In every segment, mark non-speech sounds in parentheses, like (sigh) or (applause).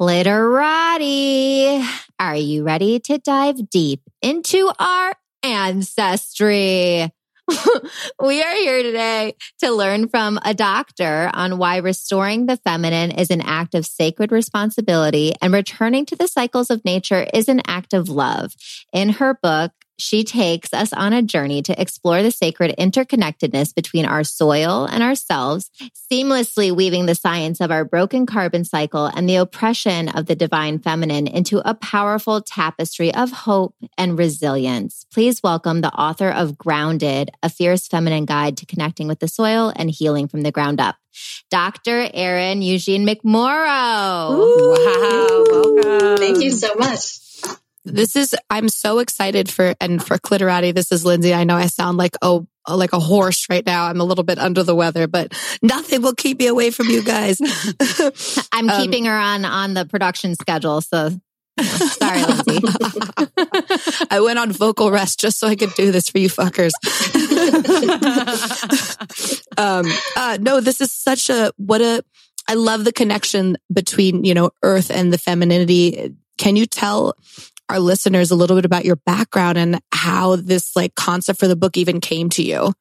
Clitorati. Are you ready to dive deep into our ancestry? (laughs) we are here today to learn from a doctor on why restoring the feminine is an act of sacred responsibility and returning to the cycles of nature is an act of love. In her book, she takes us on a journey to explore the sacred interconnectedness between our soil and ourselves, seamlessly weaving the science of our broken carbon cycle and the oppression of the divine feminine into a powerful tapestry of hope and resilience. Please welcome the author of Grounded, a fierce feminine guide to connecting with the soil and healing from the ground up. Dr. Erin Yu-Juin McMorrow. Ooh, wow, welcome. Thank you so much this is I'm so excited for and for Clitorati. This is Lindsay. I know I sound like oh like a horse right now. I'm a little bit under the weather, but nothing will keep me away from you guys. (laughs) I'm (laughs) um, keeping her on on the production schedule, so sorry, Lindsay. (laughs) I went on vocal rest just so I could do this for you fuckers. um, uh, no, this is such a what a I love the connection between, you know, earth and the femininity. Can you tell our listeners a little bit about your background and how this like concept for the book even came to you.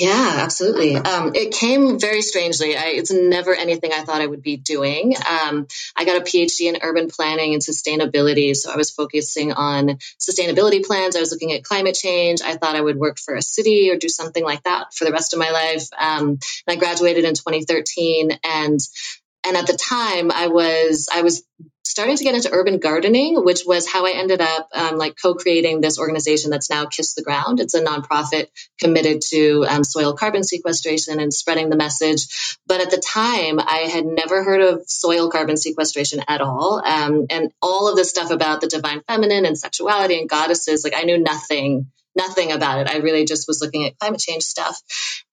Yeah, absolutely. Um, it came very strangely. I, it's never anything I thought I would be doing. Um, I got a PhD in urban planning and sustainability. So I was focusing on sustainability plans. I was looking at climate change. I thought I would work for a city or do something like that for the rest of my life. Um, and I graduated in 2013 and and at the time i was i was starting to get into urban gardening which was how i ended up um, like co-creating this organization that's now kiss the ground. It's a nonprofit committed to um, soil carbon sequestration and spreading the message. But at the time i had never heard of soil carbon sequestration at all. Um, and all of this stuff about the divine feminine and sexuality and goddesses like i knew nothing nothing about it. I really just was looking at climate change stuff.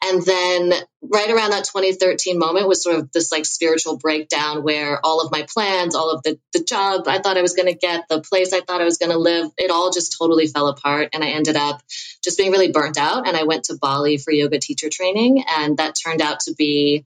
And then right around that 2013 moment was sort of this like spiritual breakdown where all of my plans, all of the, the job I thought I was going to get, the place I thought I was going to live, it all just totally fell apart. And I ended up just being really burnt out. And I went to Bali for yoga teacher training. And that turned out to be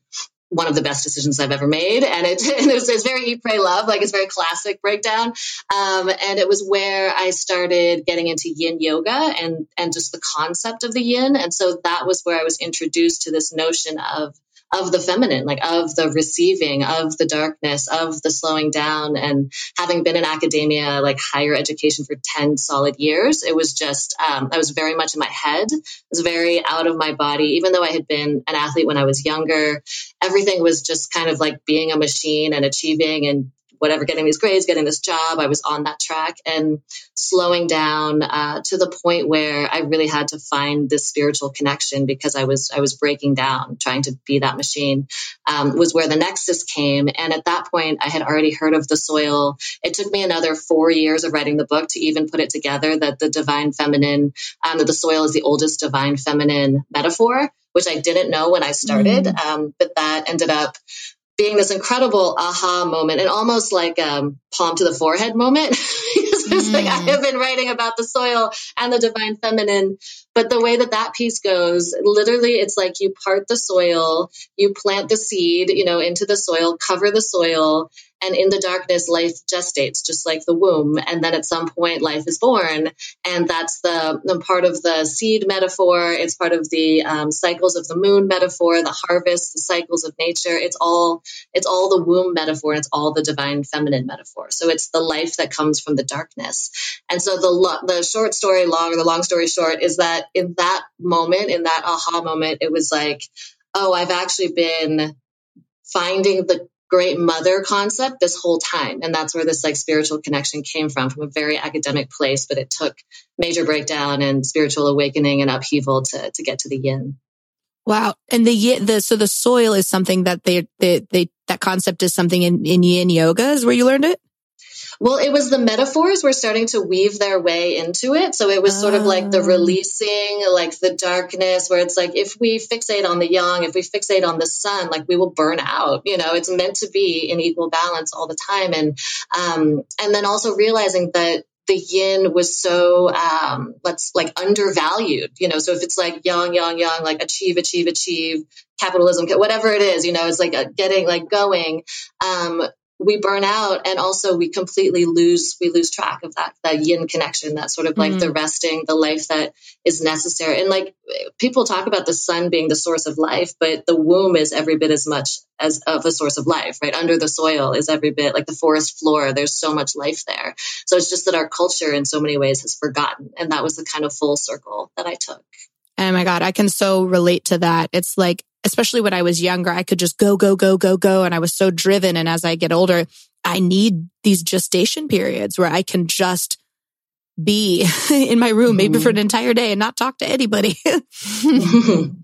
one of the best decisions I've ever made. And it, (laughs) and was, it's very eat, pray, love, like it's very classic breakdown. Um, and it was where I started getting into yin yoga and, and just the concept of the yin. And so that was where I was introduced to this notion of of the feminine, like of the receiving, of the darkness, of the slowing down. And having been in academia, like higher education for 10 solid years, it was just, um, I was very much in my head. I was very out of my body. Even though I had been an athlete when I was younger, everything was just kind of like being a machine and achieving and whatever, getting these grades, getting this job. I was on that track and slowing down uh, to the point where I really had to find this spiritual connection because I was I was breaking down, trying to be that machine. Um, was where the nexus came, and at that point, I had already heard of the soil. It took me another four years of writing the book to even put it together that the divine feminine, um, that the soil is the oldest divine feminine metaphor which I didn't know when I started. Mm. Um, but that ended up being this incredible aha moment and almost like um, palm to the forehead moment. (laughs) mm. like I have been writing about the soil and the divine feminine, but the way that that piece goes, literally, it's like you part the soil, you plant the seed, you know, into the soil, cover the soil, and in the darkness, life gestates, just like the womb. And then at some point, life is born. And that's the, the part of the seed metaphor. It's part of the um, cycles of the moon metaphor, the harvest, the cycles of nature. It's all, it's all the womb metaphor. It's all the divine feminine metaphor. So it's the life that comes from the darkness. And so the, lo- the short story long or the long story short is that in that moment, in that aha moment, it was like, oh, I've actually been finding the great mother concept this whole time. And that's where this like spiritual connection came from from a very academic place but it took major breakdown and spiritual awakening and upheaval to to get to the yin. Wow. And the yin the so the soil is something that they they, they that concept is something in in yin yoga is where you learned it Well, it was the metaphors were starting to weave their way into it. So it was sort of like the Oh. releasing, like the darkness, where it's like if we fixate on the yang, if we fixate on the sun, like we will burn out. You know, it's meant to be in equal balance all the time. And um, and then also realizing that the yin was so um, let's like undervalued. You know, so if it's like yang, yang, yang, like achieve, achieve, achieve, capitalism, whatever it is, you know, it's like a getting like going. Um, we burn out and also we completely lose we lose track of that that yin connection that sort of like the mm-hmm. resting the life that is necessary. And like people talk about the sun being the source of life but the womb is every bit as much as of a source of life right? Under the soil is every bit like the forest floor there's so much life there. So it's just that our culture in so many ways has forgotten and that was the kind of full circle that i took. Oh my God, I can so relate to that. It's like, especially when I was younger, I could just go, go, go, go, go. And I was so driven. And as I get older, I need these gestation periods where I can just be (laughs) in my room, maybe for an entire day and not talk to anybody. (laughs) um,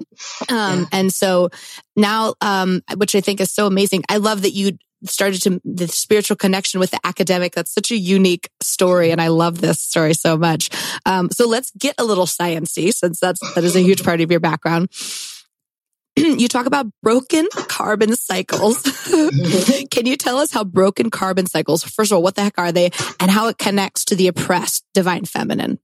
Yeah. and so now, um, which I think is so amazing. I love that you started to the spiritual connection with the academic. That's such a unique story. And I love this story so much. Um, so let's get a little sciencey since that's, that is a huge part of your background. (clears throat) you talk about broken carbon cycles. (laughs) Can you tell us how broken carbon cycles, first of all, what the heck are they and how it connects to the oppressed divine feminine?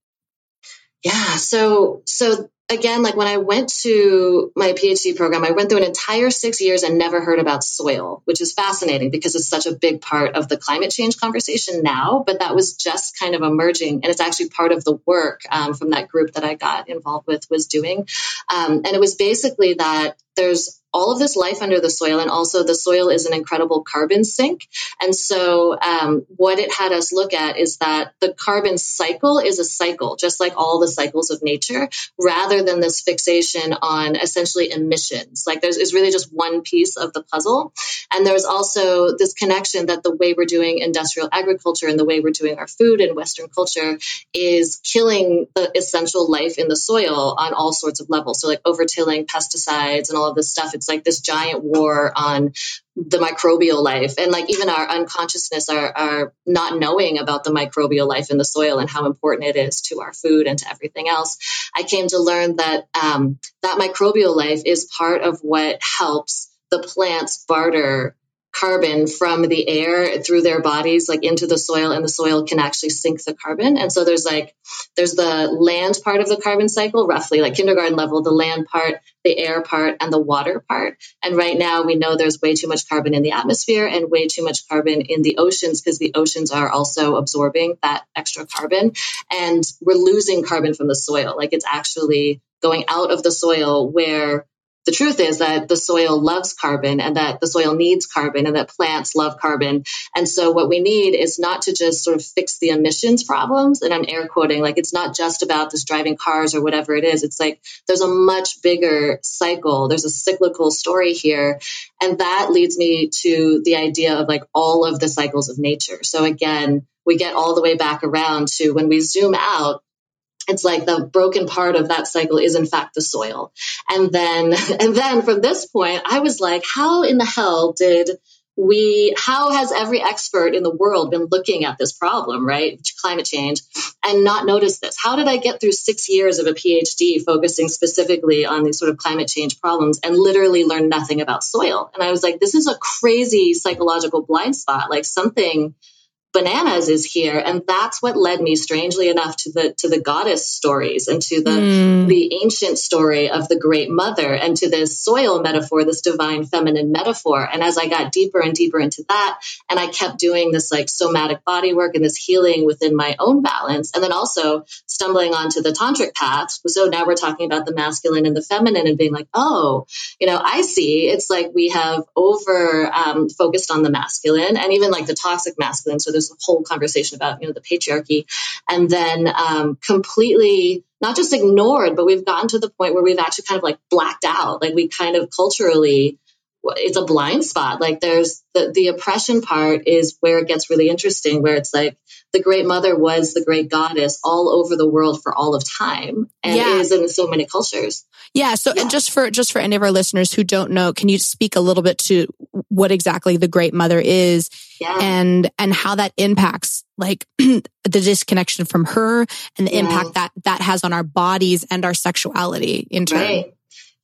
Yeah. So, so again, like when I went to my PhD program, I went through an entire six years and never heard about soil, which is fascinating because it's such a big part of the climate change conversation now. But that was just kind of emerging, and it's actually part of the work um, from that group that I got involved with was doing. Um, and it was basically that there's all of this life under the soil, and also the soil is an incredible carbon sink. And so, um, what it had us look at is that the carbon cycle is a cycle, just like all the cycles of nature, rather than this fixation on essentially emissions. Like there's is really just one piece of the puzzle. And there's also this connection that the way we're doing industrial agriculture and the way we're doing our food in Western culture is killing the essential life in the soil on all sorts of levels. So like overtilling pesticides and all of this stuff. It's like this giant war on the microbial life and like even our unconsciousness our, our not knowing about the microbial life in the soil and how important it is to our food and to everything else i came to learn that um, that microbial life is part of what helps the plants barter carbon from the air through their bodies like into the soil and the soil can actually sink the carbon. And so there's like there's the land part of the carbon cycle roughly like kindergarten level the land part the air part and the water part. And right now we know there's way too much carbon in the atmosphere and way too much carbon in the oceans because the oceans are also absorbing that extra carbon. And we're losing carbon from the soil. Like it's actually going out of the soil where the truth is that the soil loves carbon and that the soil needs carbon and that plants love carbon. And so what we need is not to just sort of fix the emissions problems. And I'm air quoting, like it's not just about this driving cars or whatever it is. It's like there's a much bigger cycle. There's a cyclical story here. And that leads me to the idea of like all of the cycles of nature. So again, we get all the way back around to when we zoom out, it's like the broken part of that cycle is in fact the soil. And then (laughs) and then from this point i was like how in the hell did we how has every expert in the world been looking at this problem right? Climate change and not noticed this. How did i get through six years of a phd focusing specifically on these sort of climate change problems and literally learn nothing about soil? And i was like this is a crazy psychological blind spot. Like something bananas is here. And that's what led me strangely enough to the to the goddess stories and to the Mm. the ancient story of the great mother and to this soil metaphor this divine feminine metaphor. And as i got deeper and deeper into that and i kept doing this like somatic body work and this healing within my own balance and then also stumbling onto the tantric path. So now we're talking about the masculine and the feminine and being like oh you know i see. It's like we have over um, focused on the masculine and even like the toxic masculine. So a whole conversation about you know the patriarchy. And then um, completely not just ignored but we've gotten to the point where we've actually kind of like blacked out. Like we kind of culturally it's a blind spot. Like there's the, the oppression part is where it gets really interesting, where it's like the great mother was the great goddess all over the world for all of time and yeah. is in so many cultures. Yeah. So, yeah. and just for, just for any of our listeners who don't know, can you speak a little bit to what exactly the great mother is yeah. and, and how that impacts like (clears throat) the disconnection from her and the impact that that has on our bodies and our sexuality in turn? Right.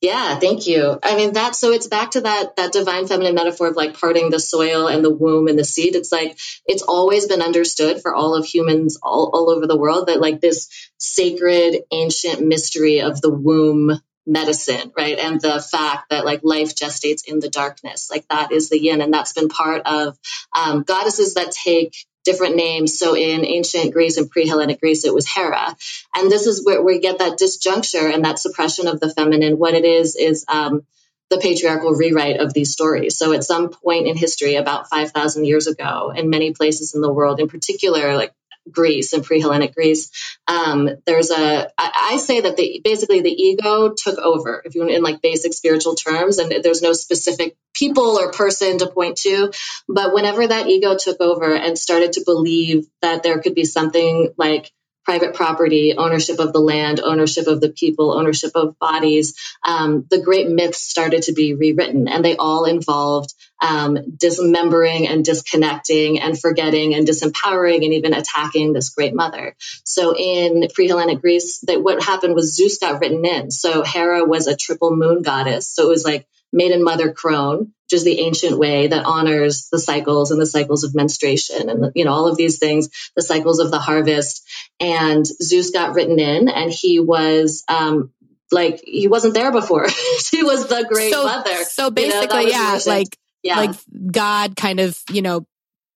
Yeah, thank you. I mean that so it's back to that that divine feminine metaphor of like parting the soil and the womb and the seed. It's like it's always been understood for all of humans all, all over the world that like this sacred ancient mystery of the womb medicine, right? And the fact that like life gestates in the darkness, like that is the yin. And that's been part of um, goddesses that take different names. So in ancient Greece and pre-Hellenic Greece, it was Hera. And this is where we get that disjuncture and that suppression of the feminine. What it is, is, um, the patriarchal rewrite of these stories. So at some point in history, about 5,000 years ago, in many places in the world, in particular, like Greece and pre-Hellenic Greece, um, there's a. I, I say that the basically the ego took over, if you in like basic spiritual terms, and there's no specific people or person to point to, but whenever that ego took over and started to believe that there could be something like private property, ownership of the land, ownership of the people, ownership of bodies, um, the great myths started to be rewritten, and they all involved um, dismembering and disconnecting and forgetting and disempowering and even attacking this great mother. So in pre-Hellenic Greece, that what happened was Zeus got written in. So Hera was a triple moon goddess. So it was like maiden mother crone, which is the ancient way that honors the cycles and the cycles of menstruation and you know all of these things, the cycles of the harvest. And Zeus got written in, and he was um, like he wasn't there before. (laughs) she was the great so, mother. So basically, you know, yeah, like yeah. like God kind of you know.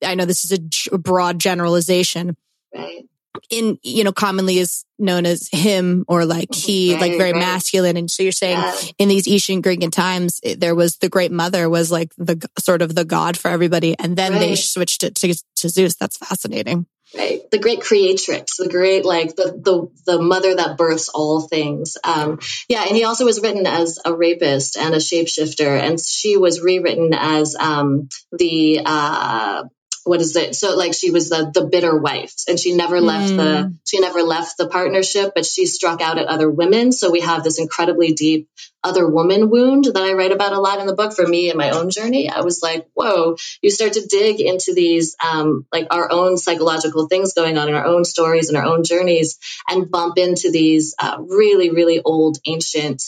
I know this is a broad generalization. Right in you know commonly is known as him or like he right, like very right. masculine. And so you're saying yeah. in these ancient greek times it, there was the great mother was like the sort of the god for everybody. And then right. they switched it to, to zeus. That's fascinating. Right. The great creatrix the great like the the, the mother that births all things. Um yeah and he also was written as a rapist and a shapeshifter. And she was rewritten as um the uh what is it? So like she was the the bitter wife, and she never left mm. the she never left the partnership, but she struck out at other women. So we have this incredibly deep other woman wound that I write about a lot in the book. For me in my own journey, I was like, whoa! You start to dig into these um, like our own psychological things going on in our own stories and our own journeys, and bump into these uh, really really old ancient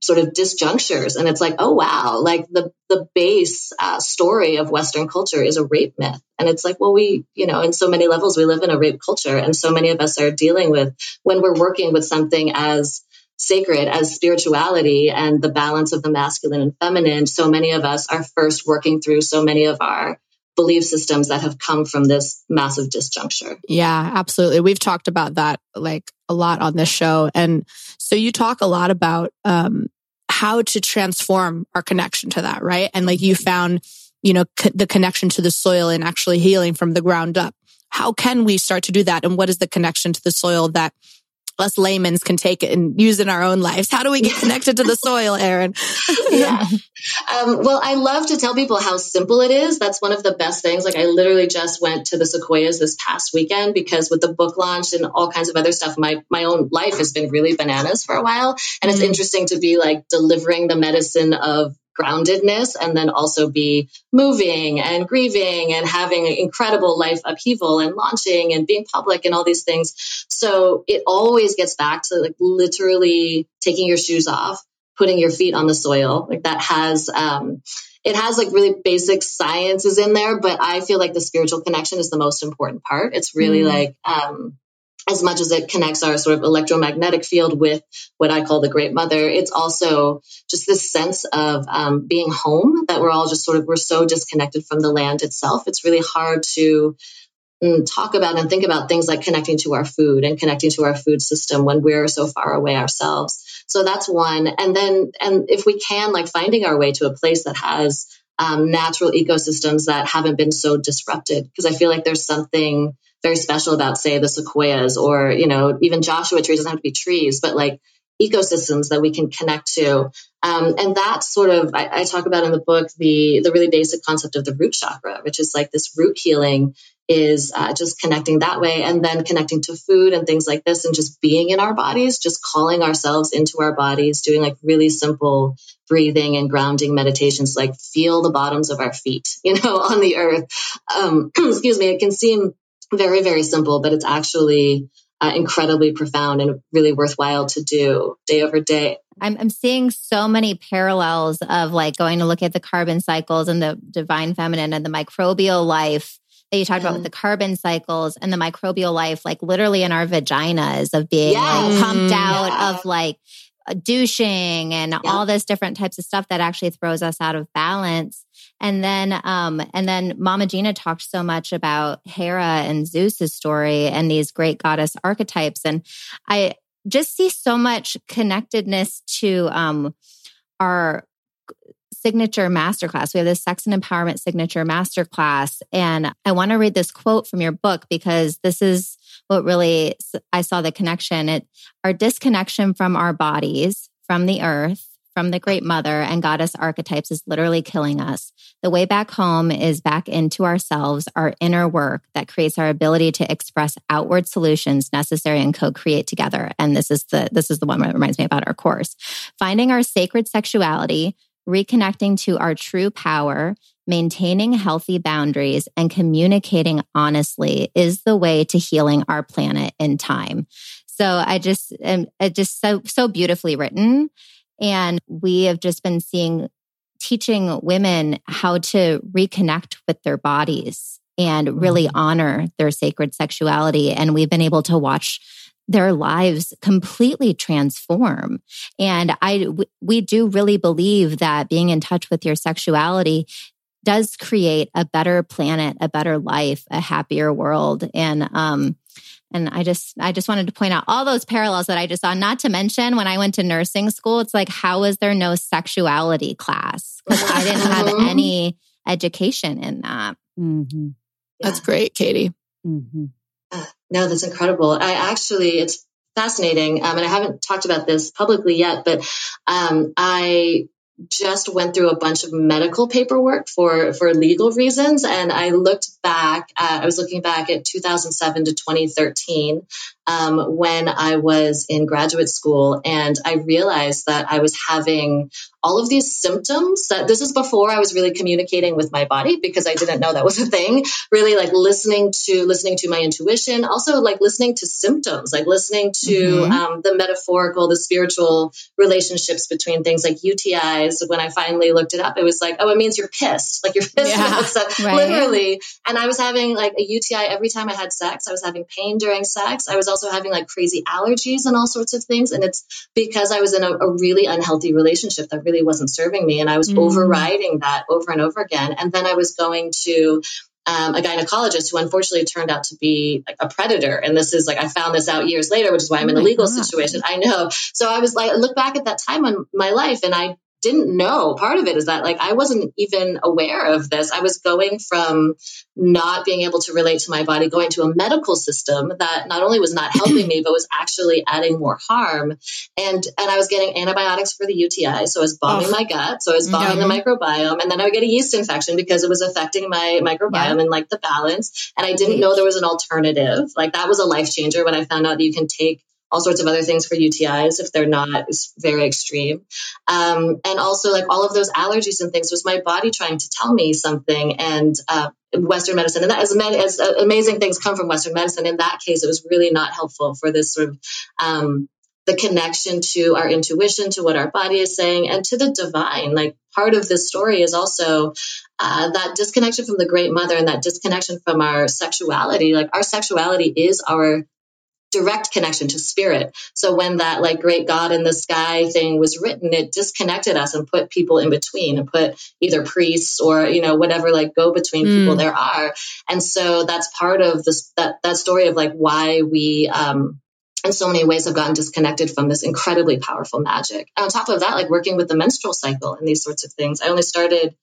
sort of disjunctures. And it's like oh wow like the the base uh, story of western culture is a rape myth. And it's like well we you know in so many levels we live in a rape culture. And so many of us are dealing with when we're working with something as sacred as spirituality and the balance of the masculine and feminine so many of us are first working through so many of our belief systems that have come from this massive disjuncture. Yeah, absolutely. We've talked about that like a lot on this show. And so you talk a lot about um, how to transform our connection to that, right? And like you found, you know, c- the connection to the soil and actually healing from the ground up. How can we start to do that? And what is the connection to the soil that us laymen's can take it and use in our own lives. How do we get connected to the soil, Erin? (laughs) yeah. Um, well, I love to tell people how simple it is. That's one of the best things. Like I literally just went to the Sequoias this past weekend because with the book launch and all kinds of other stuff, my, my own life has been really bananas for a while. And it's mm. interesting to be like delivering the medicine of groundedness and then also be moving and grieving and having incredible life upheaval and launching and being public and all these things. So it always gets back to like literally taking your shoes off, putting your feet on the soil. Like that has, um, it has like really basic sciences in there, but I feel like the spiritual connection is the most important part. It's really mm. like, um, as much as it connects our sort of electromagnetic field with what I call the Great Mother, it's also just this sense of um, being home that we're all just sort of we're so disconnected from the land itself. It's really hard to mm, talk about and think about things like connecting to our food and connecting to our food system when we're so far away ourselves. So that's one. And then, and if we can, like finding our way to a place that has um, natural ecosystems that haven't been so disrupted, because I feel like there's something very special about, say, the sequoias or, you know, even Joshua trees doesn't have to be trees, but like ecosystems that we can connect to. Um, and that's sort of I, I, talk about in the book the the really basic concept of the root chakra, which is like this root healing is uh, just connecting that way, and then connecting to food and things like this, and just being in our bodies, just calling ourselves into our bodies, doing like really simple breathing and grounding meditations, like feel the bottoms of our feet, (laughs) you know, on the earth. Um, (clears throat) excuse me, it can seem very very simple, but it's actually uh, incredibly profound and really worthwhile to do day over day. I'm, I'm seeing so many parallels of like going to look at the carbon cycles and the divine feminine and the microbial life that you talked mm. about with mm. the carbon cycles and the microbial life, like literally in our vaginas of being yes. like pumped out yeah. of like douching and yeah. all this different types of stuff that actually throws us out of balance. And then, um, and then Mama Gena talked so much about Hera and Zeus's story and these great goddess archetypes. And I just see so much connectedness to, um, our signature masterclass. We have this sex and empowerment signature masterclass. And I want to read this quote from your book because this is what really I saw the connection. It our disconnection from our bodies, from the earth, from the great mother and goddess archetypes is literally killing us. The way back home is back into ourselves, our inner work that creates our ability to express outward solutions necessary and co-create together. And this is the this is the one that reminds me about our course. Finding our sacred sexuality, reconnecting to our true power, maintaining healthy boundaries, and communicating honestly is the way to healing our planet in time. So I just am just so so beautifully written. And we have just been seeing teaching women how to reconnect with their bodies and really mm-hmm. honor their sacred sexuality. And we've been able to watch their lives completely transform. And I, we do really believe that being in touch with your sexuality does create a better planet, a better life, a happier world. And, um, and I just, I just wanted to point out all those parallels that I just saw. Not to mention when I went to nursing school, it's like, how was there no sexuality class? Because I didn't have mm-hmm. any education in that. Mm-hmm. Yeah. That's great, Katie. Mm-hmm. No, that's incredible. I actually, it's fascinating. Um, and I haven't talked about this publicly yet, but um, I just went through a bunch of medical paperwork for for legal reasons and i looked back at, i was looking back at 2007 to 2013 um, when i was in graduate school and i realized that i was having all of these symptoms that this is before I was really communicating with my body because I didn't know that was a thing. Really like listening to listening to my intuition, also like listening to symptoms, like listening to mm-hmm. um, the metaphorical, the spiritual relationships between things like UTIs. When I finally looked it up, it was like, oh, it means you're pissed, like you're (laughs) pissed yeah, right. literally. And I was having like a UTI every time I had sex. I was having pain during sex. I was also having like crazy allergies and all sorts of things. And it's because I was in a, a really unhealthy relationship that really wasn't serving me. And I was mm. overriding that over and over again. And then I was going to um, a gynecologist who unfortunately turned out to be like a predator. And this is like, I found this out years later, which is why I'm in a oh legal God. situation. I know. So I was like, I look back at that time in my life and I didn't know. Part of it is that like I wasn't even aware of this. I was going from not being able to relate to my body, going to a medical system that not only was not helping me, but was actually adding more harm. And and I was getting antibiotics for the UTI, so I was bombing oh. my gut, so I was bombing the microbiome, and then I would get a yeast infection because it was affecting my microbiome yeah. and like the balance. And I didn't know there was an alternative. Like that was a life changer when I found out that you can take all sorts of other things for UTIs if they're not very extreme. Um, and also, like all of those allergies and things was my body trying to tell me something. And uh, Western medicine, and that as, as uh, amazing things come from Western medicine, in that case, it was really not helpful for this sort of um, the connection to our intuition, to what our body is saying, and to the divine. Like part of this story is also uh, that disconnection from the Great Mother and that disconnection from our sexuality. Like our sexuality is our direct connection to spirit. So when that like great God in the sky thing was written, it disconnected us and put people in between and put either priests or, you know, whatever like go between mm. people there are. And so that's part of this, that, that story of like why we, um, in so many ways have gotten disconnected from this incredibly powerful magic. And on top of that, like working with the menstrual cycle and these sorts of things, I only started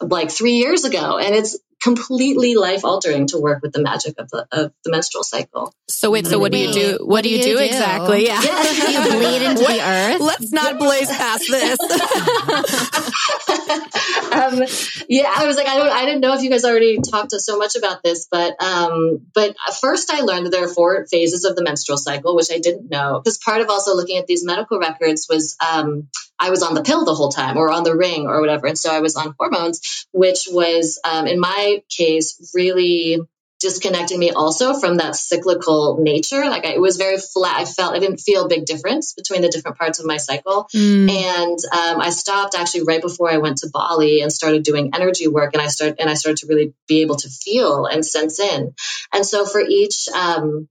like three years ago and it's completely life altering to work with the magic of the of the menstrual cycle. So wait, so what do you do? What, do you do, exactly? Yeah. (laughs) you bleed into the earth. Let's not blaze past this. (laughs) um, yeah, I was like, I don't, I didn't know if you guys already talked us so much about this, but um, but first I learned that there are four phases of the menstrual cycle, which I didn't know. Because part of also looking at these medical records was um, I was on the pill the whole time, or on the ring, or whatever, and so I was on hormones, which was um, in my case really disconnecting me also from that cyclical nature. Like I, it was very flat. I felt I didn't feel a big difference between the different parts of my cycle. Mm. And um, I stopped actually right before I went to Bali and started doing energy work. And I started and I started to really be able to feel and sense in. And so for each um,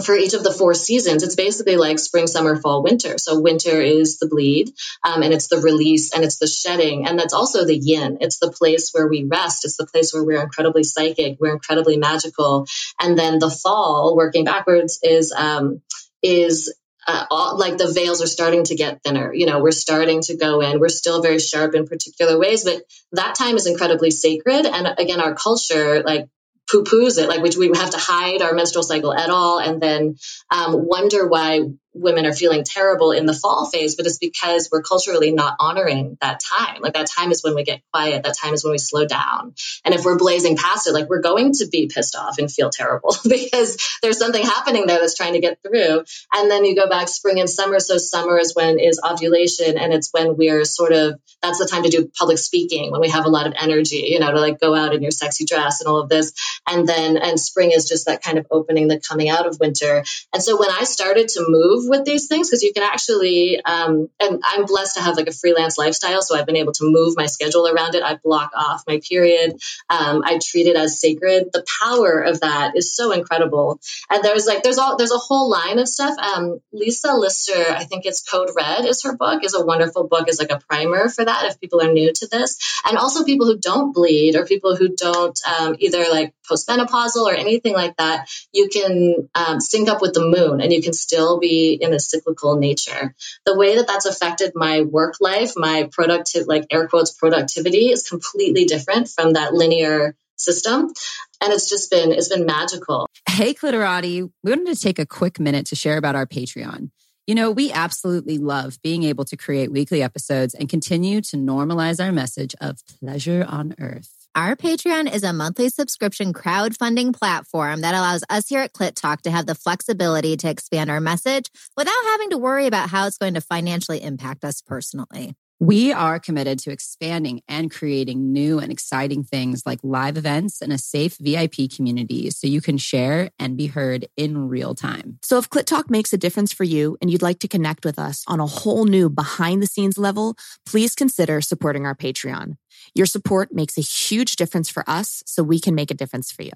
for each of the four seasons, it's basically like spring, summer, fall, winter. So winter is the bleed, um, and it's the release, and it's the shedding, and that's also the yin. It's the place where we rest. It's the place where we're incredibly psychic, we're incredibly magical, and then the fall, working backwards, is um, is uh, all, like the veils are starting to get thinner. You know, we're starting to go in. We're still very sharp in particular ways, but that time is incredibly sacred. And again, our culture, like poo poos it, like which we have to hide our menstrual cycle at all, and then um, wonder why women are feeling terrible in the fall phase, but it's because we're culturally not honoring that time. Like that time is when we get quiet. That time is when we slow down. And if we're blazing past it, like we're going to be pissed off and feel terrible (laughs) because there's something happening there that's trying to get through. And then you go back spring and summer. So summer is when is ovulation and it's when we're sort of, that's the time to do public speaking when we have a lot of energy, you know, to like go out in your sexy dress and all of this. And then, and spring is just that kind of opening, the coming out of winter. And so when I started to move move with these things because you can actually um, and i'm blessed to have like a freelance lifestyle so i've been able to move my schedule around it. I block off my period. Um, i treat it as sacred. The power of that is so incredible. And there's like there's all there's a whole line of stuff. Um, lisa lister i think it's code red is her book is a wonderful book is like a primer for that if people are new to this. And also people who don't bleed or people who don't um, either like postmenopausal or anything like that you can um, sync up with the moon and you can still be in a cyclical nature. The way that that's affected my work life, my productive, like air quotes, productivity is completely different from that linear system. And it's just been, it's been magical. Hey, Clitorati, we wanted to take a quick minute to share about our Patreon. You know, we absolutely love being able to create weekly episodes and continue to normalize our message of pleasure on earth. Our Patreon is a monthly subscription crowdfunding platform that allows us here at Clit Talk to have the flexibility to expand our message without having to worry about how it's going to financially impact us personally. We are committed to expanding and creating new and exciting things like live events and a safe VIP community so you can share and be heard in real time. So if Clit Talk makes a difference for you and you'd like to connect with us on a whole new behind the scenes level, please consider supporting our Patreon. Your support makes a huge difference for us so we can make a difference for you.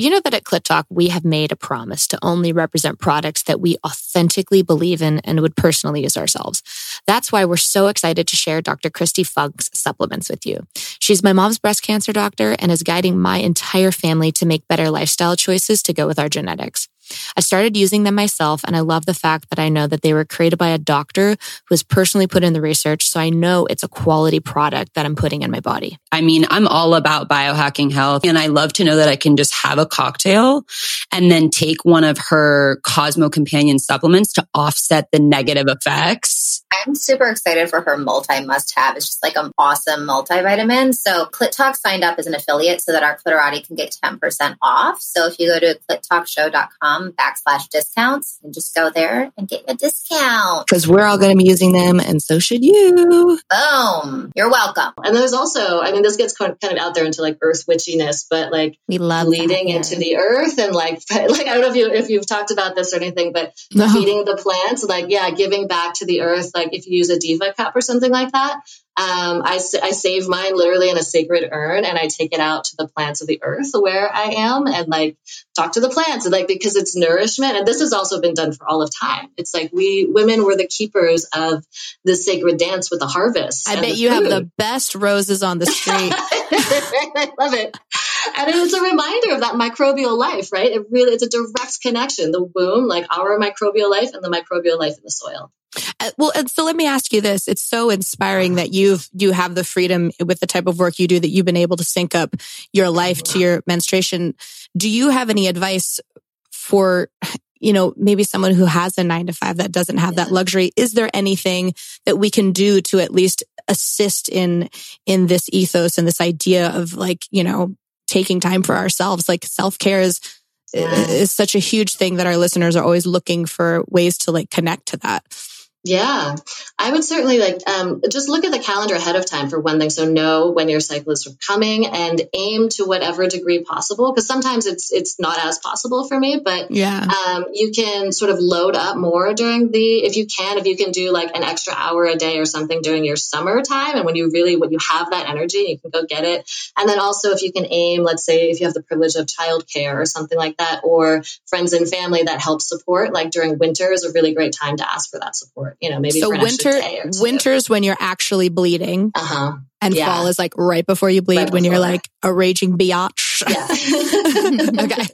You know that at Clit Talk, we have made a promise to only represent products that we authentically believe in and would personally use ourselves. That's why we're so excited to share Dr. Kristi Funk's supplements with you. She's my mom's breast cancer doctor and is guiding my entire family to make better lifestyle choices to go with our genetics. I started using them myself, and I love the fact that I know that they were created by a doctor who has personally put in the research. So I know it's a quality product that I'm putting in my body. I mean, I'm all about biohacking health, and I love to know that I can just have a cocktail and then take one of her Cosmo Companion supplements to offset the negative effects. I'm super excited for her multi must have. It's just like an awesome multivitamin. So Clit Talk signed up as an affiliate so that our Clitorati can get 10% off. So if you go to clittalkshow.com backslash discounts and just go there and get a discount. Because we're all going to be using them and so should you. Boom. You're welcome. And there's also, I mean, this gets kind of out there into like earth witchiness, but like we love leading that, into the earth and like, (laughs) like, I don't know if you, if you've talked about this or anything, but no. feeding the plants, like, yeah, giving back to the earth. Like if you use a diva cup or something like that, um, I, I save mine literally in a sacred urn and I take it out to the plants of the earth where I am and like talk to the plants and like because it's nourishment. And this has also been done for all of time. It's like we women were the keepers of the sacred dance with the harvest. I bet you food. have the best roses on the street. (laughs) I love it. And it's a reminder of that microbial life, right? It really it's a direct connection. The womb, like our microbial life and the microbial life in the soil. Uh, well, and so let me ask you this. It's so inspiring that you've, you have the freedom with the type of work you do that you've been able to sync up your life to your menstruation. Do you have any advice for, you know, maybe someone who has a nine to five that doesn't have that luxury? Is there anything that we can do to at least assist in, in this ethos and this idea of like, you know, taking time for ourselves? Like self care is, is such a huge thing that our listeners are always looking for ways to like connect to that. Yeah, I would certainly like um, just look at the calendar ahead of time for one thing. So know when your cycle is coming and aim to whatever degree possible. Because sometimes it's it's not as possible for me, but yeah, um, you can sort of load up more during the if you can if you can do like an extra hour a day or something during your summertime and when you really when you have that energy you can go get it. And then also if you can aim, let's say if you have the privilege of childcare or something like that, or friends and family that help support, like during winter is a really great time to ask for that support you know, maybe so winter, winter's when you're actually bleeding. Uh-huh. And yeah. fall is like right before you bleed right when you're like a raging biatch. Yeah. (laughs) (laughs) okay.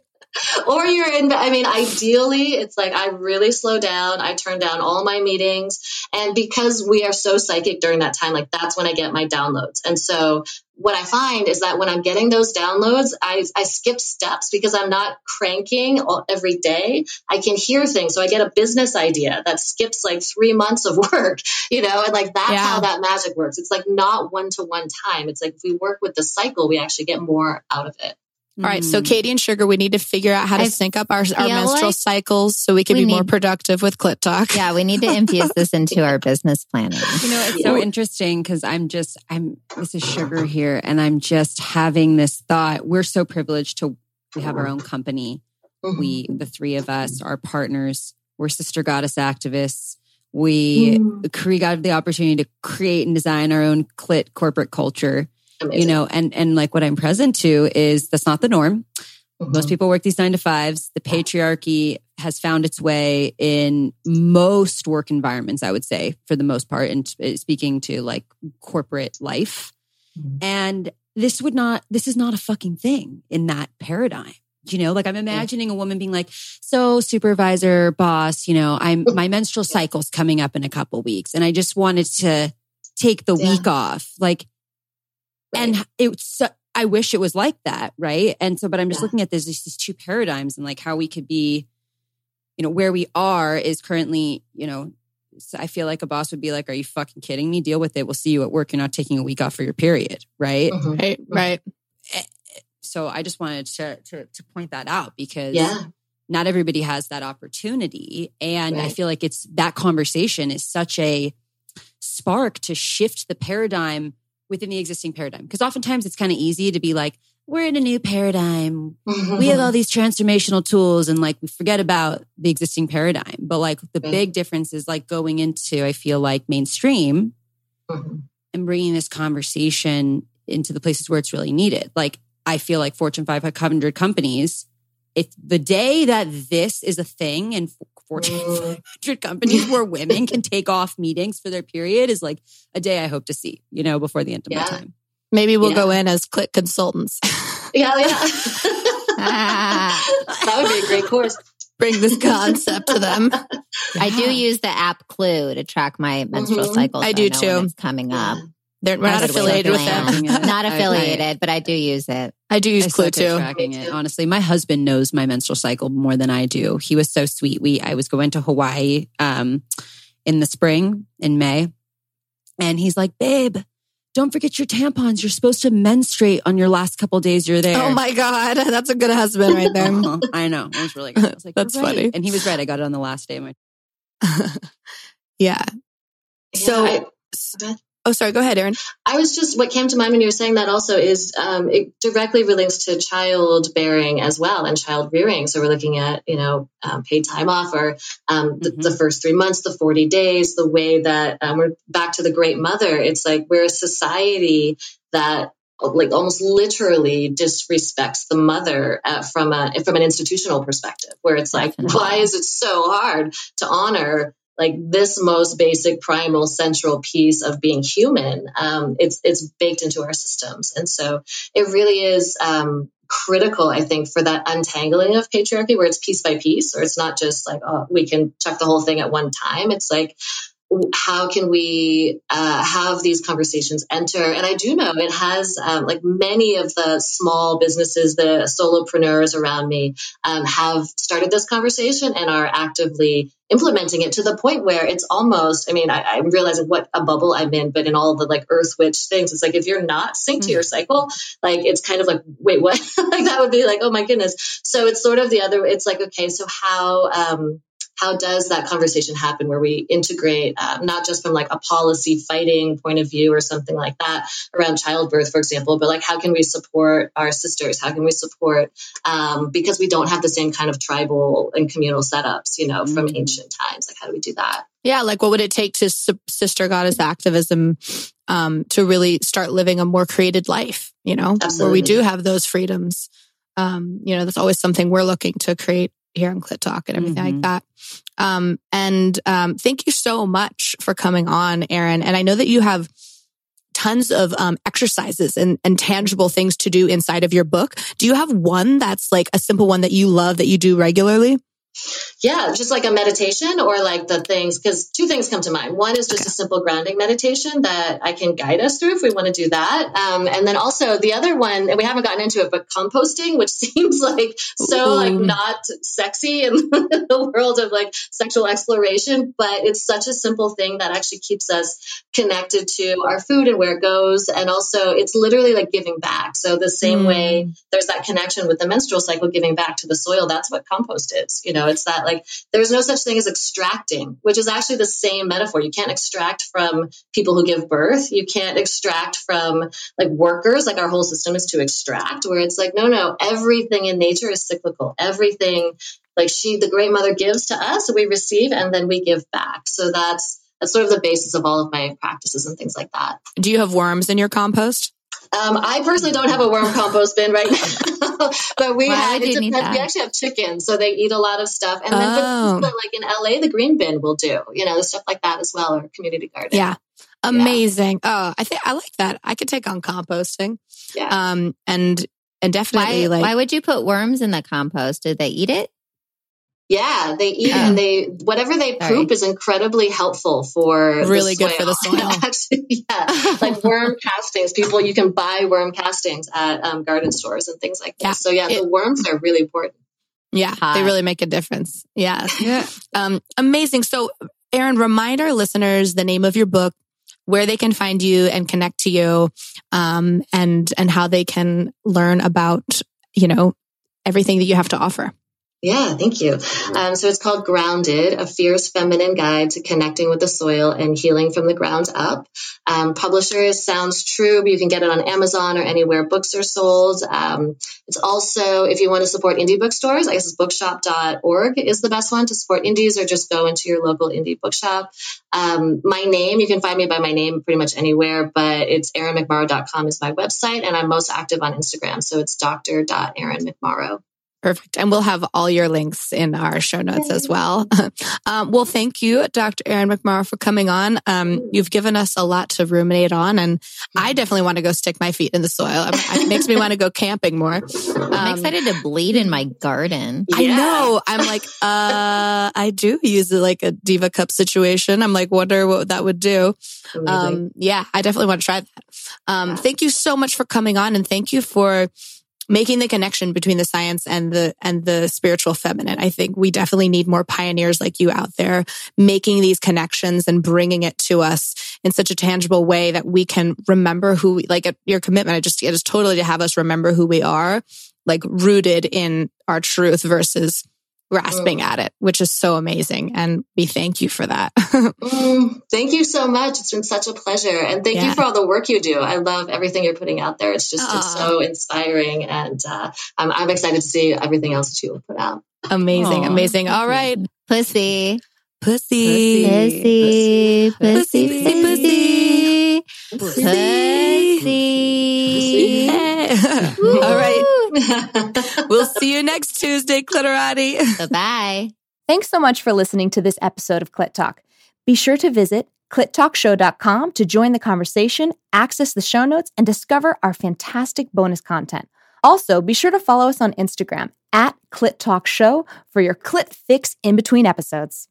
Or you're in, I mean, ideally, it's like I really slow down. I turn down all my meetings. And because we are so psychic during that time, like that's when I get my downloads. And so what I find is that when I'm getting those downloads, I, I skip steps because I'm not cranking all, every day. I can hear things. So I get a business idea that skips like three months of (laughs) work, you know, and like that's yeah. how that magic works. It's like not one to one time. It's like if we work with the cycle, we actually get more out of it. All right. So mm. Katie and Sugar, we need to figure out how to I sync up our, our menstrual like cycles so we can we be need, more productive with Clit Talk. Yeah. We need to infuse this (laughs) into our business planning. You know, it's so interesting because I'm just, I'm, this is Sugar here and I'm just having this thought. We're so privileged to, we have our own company. Mm-hmm. We, the three of us, are partners. We're sister goddess activists. We mm. got the opportunity to create and design our own clit corporate culture. Amazing. you know, and, and like what I'm present to is that's not the norm. Mm-hmm. Most people work these nine to fives. The patriarchy has found its way in most work environments, I would say, for the most part, and speaking to like corporate life. Mm-hmm. And this would not, this is not a fucking thing in that paradigm. You know, like I'm imagining a woman being like, so supervisor, boss, you know, I'm, my menstrual cycle's coming up in a couple weeks and I just wanted to take the yeah. week off. Like, and it's, I wish it was like that. Right. And so, but I'm just yeah. looking at this, these two paradigms and like how we could be, you know, where we are is currently, you know, I feel like a boss would be like, "Are you fucking kidding me? Deal with it. We'll see you at work. You're not taking a week off for your period, right? Mm-hmm. Right, right." Eh, so I just wanted to to, to point that out because yeah. not everybody has that opportunity, and right. I feel like it's that conversation is such a spark to shift the paradigm within the existing paradigm. Because oftentimes it's kind of easy to be like, we're in a new paradigm. we have all these transformational tools and like we forget about the existing paradigm. But like the big difference is like going into, I feel like mainstream mm-hmm. and bringing this conversation into the places where it's really needed. Like I feel like Fortune 500 companies, if the day that this is a thing and Fortune 500 companies where women can take off meetings for their period is like a day I hope to see, you know, before the end of yeah. my time. Maybe we'll yeah. go in as click consultants. yeah, yeah. (laughs) (laughs) that would be a great course. Bring this concept to them. (laughs) I do use the app Clue to track my menstrual mm-hmm. cycles. I do too. It's coming up. They're, we're not affiliated with them. (laughs) not affiliated, but I do use it. I do use I Clue too. Tracking it. Honestly, my husband knows my menstrual cycle more than I do. He was so sweet. We I was going to Hawaii um, in the spring in May, and he's like, "Babe, don't forget your tampons. You're supposed to menstruate on your last couple days you're there." Oh my god, (laughs) that's a good husband right there. (laughs) I know. It was really good. I was like, "That's right. funny," and he was right. I got it on the last day of my. yeah. So. I, Oh, sorry. Go ahead, Erin. I was just what came to mind when you were saying that also is um, it directly relates to childbearing as well and child rearing. So we're looking at you know um, paid time off or um, the, mm-hmm. the, first three months, the forty days, the way that um, we're back to the great mother. It's like we're a society that like almost literally disrespects the mother uh, from a from an institutional perspective where it's like why is it so hard to honor like this most basic primal central piece of being human um, it's it's baked into our systems and so it really is um, critical, I think, for that untangling of patriarchy where it's piece by piece, or it's not just like, oh, we can chuck the whole thing at one time. It's like, how can we uh, have these conversations enter? And i do know it has um, like many of the small businesses the solopreneurs around me um, have started this conversation and are actively implementing it to the point where it's almost i mean I, i'm realizing what a bubble i'm in but in all the like earth witch things it's like if you're not synced to your mm. cycle like it's kind of like wait what? (laughs) Like that would be like oh my goodness. So it's sort of the other it's like okay so how um how does that conversation happen where we integrate uh, not just from like a policy fighting point of view or something like that around childbirth for example but like how can we support our sisters how can we support um, because we don't have the same kind of tribal and communal setups you know mm-hmm. from ancient times like how do we do that yeah like what would it take to sister goddess activism um, to really start living a more created life you know Absolutely. where we do have those freedoms um, you know that's always something we're looking to create here on Clit Talk and everything mm-hmm. like that. Um, and um, thank you so much for coming on, Erin. And I know that you have tons of um, exercises and, and tangible things to do inside of your book. Do you have one that's like a simple one that you love that you do regularly? Yeah, just like a meditation or like the things, because two things come to mind. One is just okay. a simple grounding meditation that I can guide us through if we want to do that. Um, and then also the other one, and we haven't gotten into it, but composting, which (laughs) seems like so Ooh. like not sexy in (laughs) the world of like sexual exploration, but it's such a simple thing that actually keeps us connected to our food and where it goes. And also it's literally like giving back. So the same mm. way there's that connection with the menstrual cycle, giving back to the soil, that's what compost is, you know it's that like there's no such thing as extracting, which is actually the same metaphor. You can't extract from people who give birth. You can't extract from like workers. Like our whole system is to extract, where it's like, no, no, everything in nature is cyclical. Everything like she, the great mother gives to us, we receive and then we give back. So that's, that's sort of the basis of all of my practices and things like that. Do you have worms in your compost? Um, I personally don't have a worm compost bin right now, (laughs) but we have. We actually have chickens, so they eat a lot of stuff. And then, oh. but, like in LA, the green bin will do. You know, stuff like that as well, or community garden. Yeah, amazing. Yeah. Oh, I think I like that. I could take on composting. Yeah. Um, and and definitely why, like, why would you put worms in the compost? Did they eat it? Yeah, they eat oh. and they whatever they poop Sorry. is incredibly helpful for really good for the (laughs) soil. Actually, yeah, like worm (laughs) castings. People you can buy worm castings at um, garden stores and things like that. Yeah. So yeah, it, the worms are really important. Yeah, they really make a difference. Yeah, yeah, um, amazing. So, Erin, remind our listeners the name of your book, where they can find you and connect to you, um, and and how they can learn about you know everything that you have to offer. Yeah, thank you. Um, so it's called Grounded, a fierce feminine guide to connecting with the soil and healing from the ground up. Um, publisher is Sounds True. You can get it on Amazon or anywhere books are sold. Um, it's also, if you want to support indie bookstores, I guess it's bookshop.org is the best one to support indies or just go into your local indie bookshop. Um, my name, you can find me by my name pretty much anywhere, but it's erinmcmorrow.com is my website and I'm most active on Instagram. So it's dr.erinmcmorrow. Perfect. And we'll have all your links in our show notes as well. (laughs) um, well, thank you, Dr. Erin McMorrow, for coming on. Um, you've given us a lot to ruminate on, and I definitely want to go stick my feet in the soil. It makes me want to go camping more. Um, I'm excited to bleed in my garden. I yeah. know. I'm like, uh, I do use it like a diva cup situation. I'm like, wonder what that would do. Um, yeah, I definitely want to try that. Um, thank you so much for coming on, and thank you for making the connection between the science and the and the spiritual feminine. I think we definitely need more pioneers like you out there making these connections and bringing it to us in such a tangible way that we can remember who like your commitment. I just it is totally to have us remember who we are, like rooted in our truth versus grasping at it, which is so amazing. And we thank you for that. (laughs) mm, thank you so much. It's been such a pleasure. And thank yeah. you for all the work you do. I love everything you're putting out there. It's just it's so inspiring. And uh, I'm, I'm, excited to see everything else that you will put out. Amazing. Aww. Amazing. All right. Pussy. Pussy. Pussy. Pussy. Pussy. Pussy. Pussy. Pussy. Pussy. All right. (laughs) we'll see you next Tuesday, Clitorati. Bye bye. Thanks so much for listening to this episode of Clit Talk. Be sure to visit clittalkshow.com to join the conversation, access the show notes, and discover our fantastic bonus content. Also, be sure to follow us on Instagram at Clit Talk Show for your clit fix in between episodes.